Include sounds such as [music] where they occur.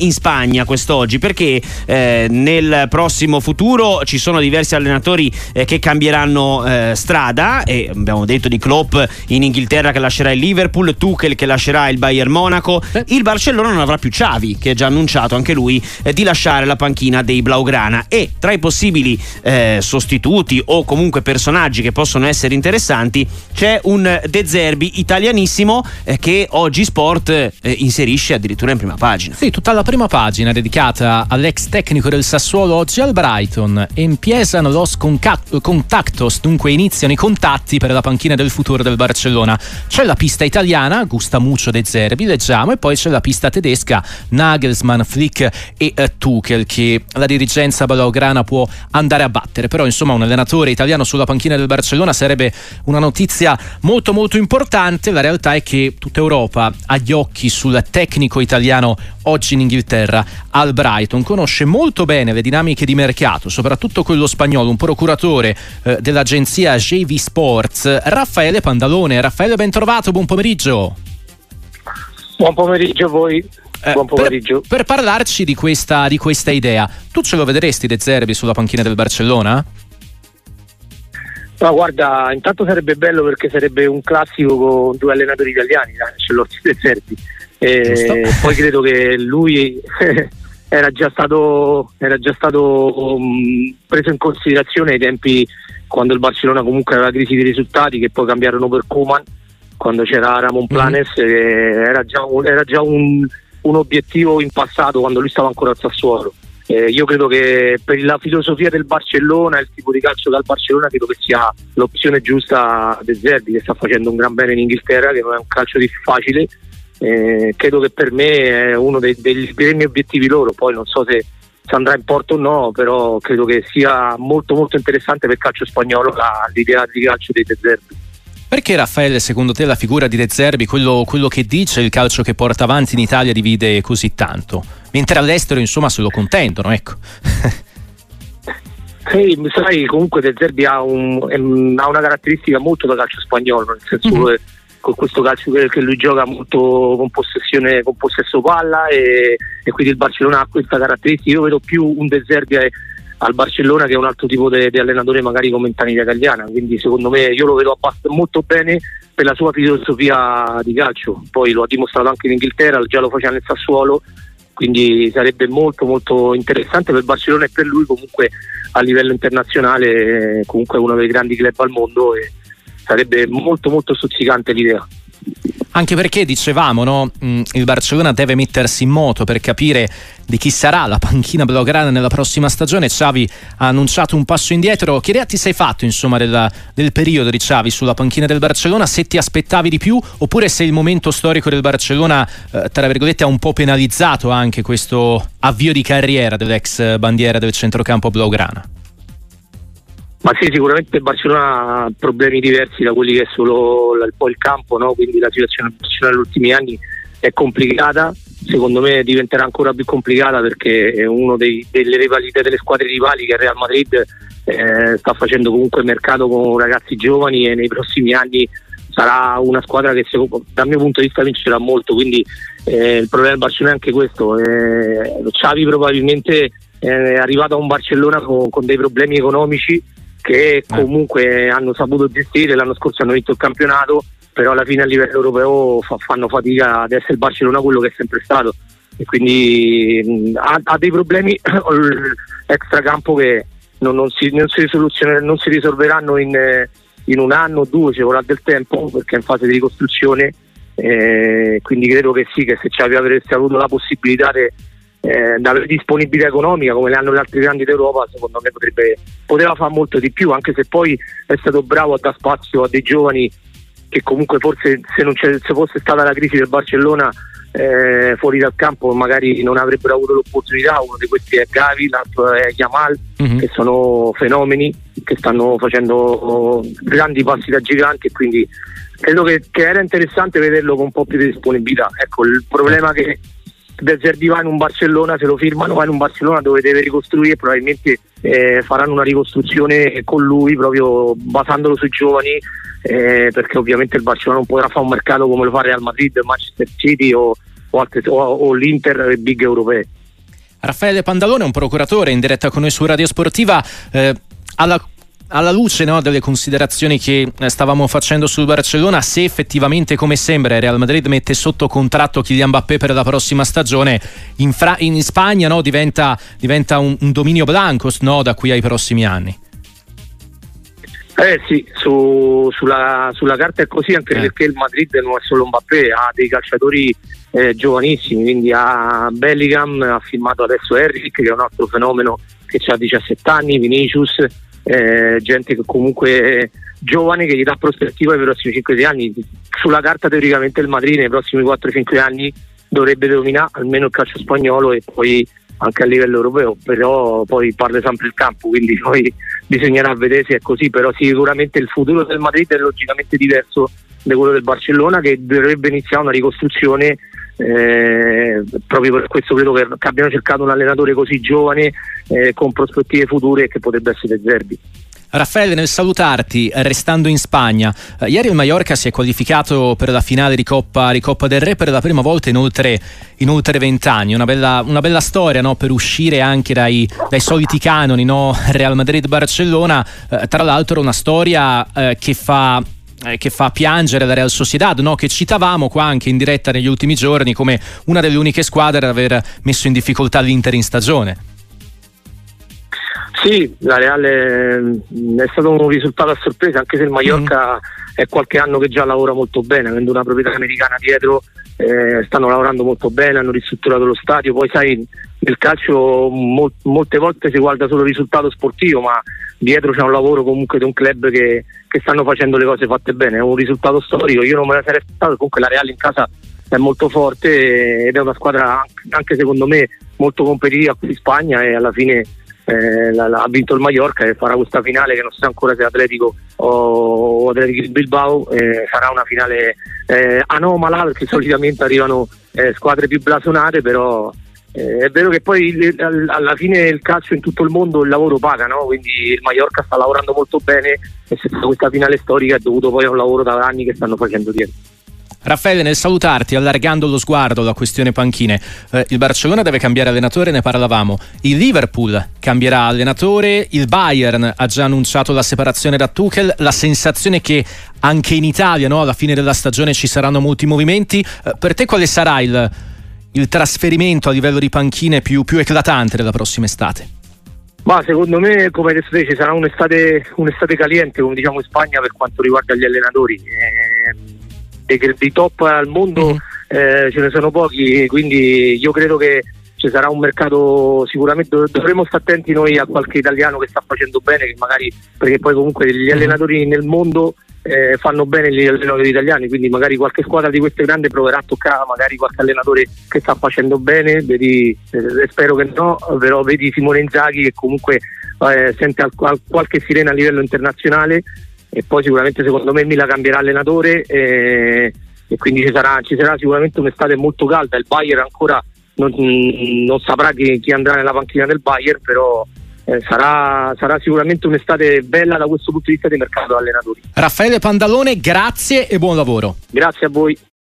in Spagna quest'oggi perché eh, nel prossimo futuro ci sono diversi allenatori eh, che cambieranno eh, strada e abbiamo detto di Klopp in Inghilterra che lascerà il Liverpool, Tuchel che lascerà il Bayern Monaco, il Barcellona non avrà più Xavi che ha già annunciato anche lui eh, di lasciare la panchina dei Blaugrana. E tra i possibili eh, sostituti o comunque personaggi che possono essere interessanti c'è un De Zerbi italianissimo eh, che oggi Sport inserisce addirittura in prima pagina. Sì, tutta la prima pagina dedicata all'ex tecnico del Sassuolo oggi al Brighton. Empiezano los contactos, dunque iniziano i contatti per la panchina del futuro del Barcellona. C'è la pista italiana, Gustamuccio De Zerbi, leggiamo, e poi c'è la pista tedesca, Nagelsmann, Flick e uh, Tuchel, che la dirigenza blaugrana può andare a battere. Però, insomma, un allenatore italiano sulla panchina del Barcellona sarebbe una notizia molto molto importante. La realtà è che tutta Europa ha gli occhi sul tecnico italiano oggi in Inghilterra al Brighton. Conosce molto bene le dinamiche di mercato, soprattutto quello spagnolo, un procuratore eh, dell'agenzia JV Sports, Raffaele Pandalone. Raffaele, ben trovato, buon pomeriggio. Buon pomeriggio a voi. Eh, Buon pomeriggio. Per, per parlarci di questa, di questa, idea, tu ce lo vedresti De Zerbi sulla panchina del Barcellona? No, guarda, intanto sarebbe bello perché sarebbe un classico con due allenatori italiani, Ancelotti e De Zerbi. Poi credo che lui [laughs] era già stato, era già stato um, preso in considerazione ai tempi quando il Barcellona comunque aveva crisi di risultati che poi cambiarono per Kuman quando c'era Ramon mhm. Planes mm. era già, un, era già un, un, obiettivo in passato quando lui stava ancora al Sassuolo eh, io credo che per la filosofia del Barcellona il tipo di calcio dal Barcellona credo che sia l'opzione giusta De Zerbi che sta facendo un gran bene in Inghilterra che non è un calcio di facile eh, credo che per me è uno dei, dei primi obiettivi loro, poi non so se, se, andrà in porto o no, però credo che sia molto molto interessante per il calcio spagnolo la, l'idea di calcio dei De Zerbi. Perché Raffaele, secondo te, la figura di De Zerbi, quello, quello, che dice il calcio che porta avanti in Italia, divide così tanto? Mentre all'estero, insomma, se lo contendono, ecco. [laughs] Sì, sai, comunque De Zerbi ha, un, ha, una caratteristica molto da calcio spagnolo, nel senso mm-hmm. che con questo calcio che, che lui gioca molto con possessione, con possesso palla e, e, quindi il Barcellona ha questa caratteristica. Io vedo più un De al Barcellona che un altro tipo di allenatore magari come in Italia italiana, quindi secondo me io lo vedo molto bene per la sua filosofia di calcio, poi lo ha dimostrato anche in Inghilterra, già lo faceva nel Sassuolo, quindi sarebbe molto molto interessante per Barcellona e per lui comunque a livello internazionale comunque uno dei grandi club al mondo e, sarebbe molto molto stuzzicante l'idea. Anche perché dicevamo, no? Mm, il Barcellona deve mettersi in moto per capire di chi sarà la panchina blaugrana nella prossima stagione. Xavi ha annunciato un passo indietro. Che idea ti sei fatto insomma, del, del, periodo di Xavi sulla panchina del Barcellona? Se ti aspettavi di più oppure se il momento storico del Barcellona, eh, tra virgolette, ha un po' penalizzato anche questo avvio di carriera dell'ex bandiera del centrocampo blaugrana? Ma sì, sicuramente il Barcellona ha problemi diversi da quelli che è solo il, il campo, no? quindi la situazione del Barcellona negli ultimi anni è complicata, secondo me diventerà ancora più complicata perché è una delle rivalità delle squadre rivali che il Real Madrid eh, sta facendo comunque mercato con ragazzi giovani e nei prossimi anni sarà una squadra che dal mio punto di vista vincerà molto, quindi eh, il problema del Barcellona è anche questo, eh, Xavi probabilmente è arrivato a un Barcellona con, con dei problemi economici che eh. comunque hanno saputo gestire, l'anno scorso hanno vinto il campionato, però alla fine a livello europeo fa, fanno fatica ad essere il Barcellona quello che è sempre stato e quindi ha, ha, dei problemi [coughs] extracampo che non, non, si, non, si non, si, risolveranno in, in, un anno o due, ci vorrà del tempo perché è in fase di ricostruzione, eh, quindi credo che sì, che se ci avesse avuto la possibilità di eh, avere disponibilità economica come le hanno le altre grandi d'Europa secondo me potrebbe, poteva fare molto di più anche se poi è stato bravo a dare spazio a dei giovani che comunque forse se, non se fosse stata la crisi del Barcellona eh, fuori dal campo magari non avrebbero avuto l'opportunità uno di questi è Gavi, l'altro è Yamal mm-hmm. che sono fenomeni che stanno facendo grandi passi da giganti e quindi credo che, che era interessante vederlo con un po' più di disponibilità ecco il problema che De Zerbi va in un Barcellona, se lo firmano va in un Barcellona dove deve ricostruire probabilmente eh, faranno una ricostruzione con lui proprio basandolo sui giovani eh, perché ovviamente il Barcellona non potrà fare un mercato come lo fa Real Madrid, Manchester City o, o, altre, o, o l'Inter big europee. Raffaele Pandalone, un procuratore in diretta con noi su Radio Sportiva, eh, alla alla luce no, delle considerazioni che eh, stavamo facendo sul Barcellona, se effettivamente, come sembra, il Real Madrid mette sotto contratto Kylian Mbappé per la prossima stagione, in, Fra- in Spagna no, diventa, diventa un, un, dominio blanco no, da qui ai prossimi anni. Eh sì, su, sulla, sulla, carta è così anche eh. perché il Madrid non è solo Mbappé, ha dei calciatori eh, giovanissimi, quindi ha Bellingham, ha firmato adesso Eric che è un altro fenomeno che ha 17 anni, Vinicius, eh, gente che comunque giovane che gli dà prospettiva ai prossimi 5-6 anni. Sulla carta teoricamente il Madrid nei prossimi 4-5 anni dovrebbe dominare almeno il calcio spagnolo e poi anche a livello europeo, però poi parla sempre il campo, quindi [laughs] poi bisognerà vedere se è così, però sicuramente il futuro del Madrid è logicamente diverso da quello del Barcellona che dovrebbe iniziare una ricostruzione eh, proprio per questo credo che, che, abbiano cercato un allenatore così giovane eh, con prospettive future che potrebbe essere Zerbi. Raffaele, nel salutarti, restando in Spagna, eh, ieri il Mallorca si è qualificato per la finale di Coppa, di Coppa del Re per la prima volta in oltre, in oltre vent'anni. Una bella, una bella storia no? per uscire anche dai, dai soliti canoni no? [laughs] Real Madrid-Barcellona. Eh, tra l'altro, una storia eh, che fa eh, che fa piangere la Real Sociedad, no? che citavamo qua anche in diretta negli ultimi giorni come una delle uniche squadre ad aver messo in difficoltà l'Inter in stagione. Sì, la Reale mm, è stato un risultato a sorpresa, anche se il Mallorca mm. è qualche anno che già lavora molto bene, avendo una proprietà americana dietro, eh, stanno lavorando molto bene, hanno ristrutturato lo stadio, poi sai nel calcio mol- molte volte si guarda solo il risultato sportivo, ma dietro c'è un lavoro comunque di un club che, che stanno facendo le cose fatte bene, è un risultato storico, io non me la sarei aspettato, comunque la Reale in casa è molto forte ed è una squadra anche secondo me molto competitiva qui in Spagna e alla fine eh, la, la, ha vinto il Mallorca e farà questa finale che non sa ancora se Atletico o, o Atletico Bilbao eh, sarà una finale eh, anomala perché solitamente arrivano eh, squadre più blasonate però eh, è vero che poi alla fine il calcio in tutto il mondo il lavoro paga, no? quindi il Mallorca sta lavorando molto bene e questa finale storica è dovuto poi a un lavoro da anni che stanno facendo dietro. Raffaele, nel salutarti, allargando lo sguardo alla questione panchine, eh, il Barcellona deve cambiare allenatore, ne parlavamo. Il Liverpool cambierà allenatore, il Bayern ha già annunciato la separazione da Tuchel, la sensazione che anche in Italia no, alla fine della stagione ci saranno molti movimenti. Eh, per te quale sarà il, il, trasferimento a livello di panchine più, più eclatante della prossima estate? Ma secondo me, come adesso ci sarà un'estate, un'estate, caliente, come diciamo in Spagna, per quanto riguarda gli allenatori. Eh, e di top al mondo mm. eh, ce ne sono pochi, quindi io credo che ci sarà un mercato sicuramente dovremmo stare attenti noi a qualche italiano che sta facendo bene che magari perché poi comunque gli mm. allenatori nel mondo eh, fanno bene gli allenatori italiani quindi magari qualche squadra di queste grandi proverà a toccare magari qualche allenatore che sta facendo bene vedi, eh, spero che no però vedi Simone Inzaghi che comunque eh, sente al, al, qualche sirena a livello internazionale e poi sicuramente secondo me Mila cambierà allenatore e, e quindi ci sarà, ci sarà, sicuramente un'estate molto calda, il Bayern ancora non, non saprà chi, chi, andrà nella panchina del Bayern, però eh, sarà, sarà, sicuramente un'estate bella da questo punto di vista di mercato allenatori. Raffaele Pandalone, grazie e buon lavoro. Grazie a voi.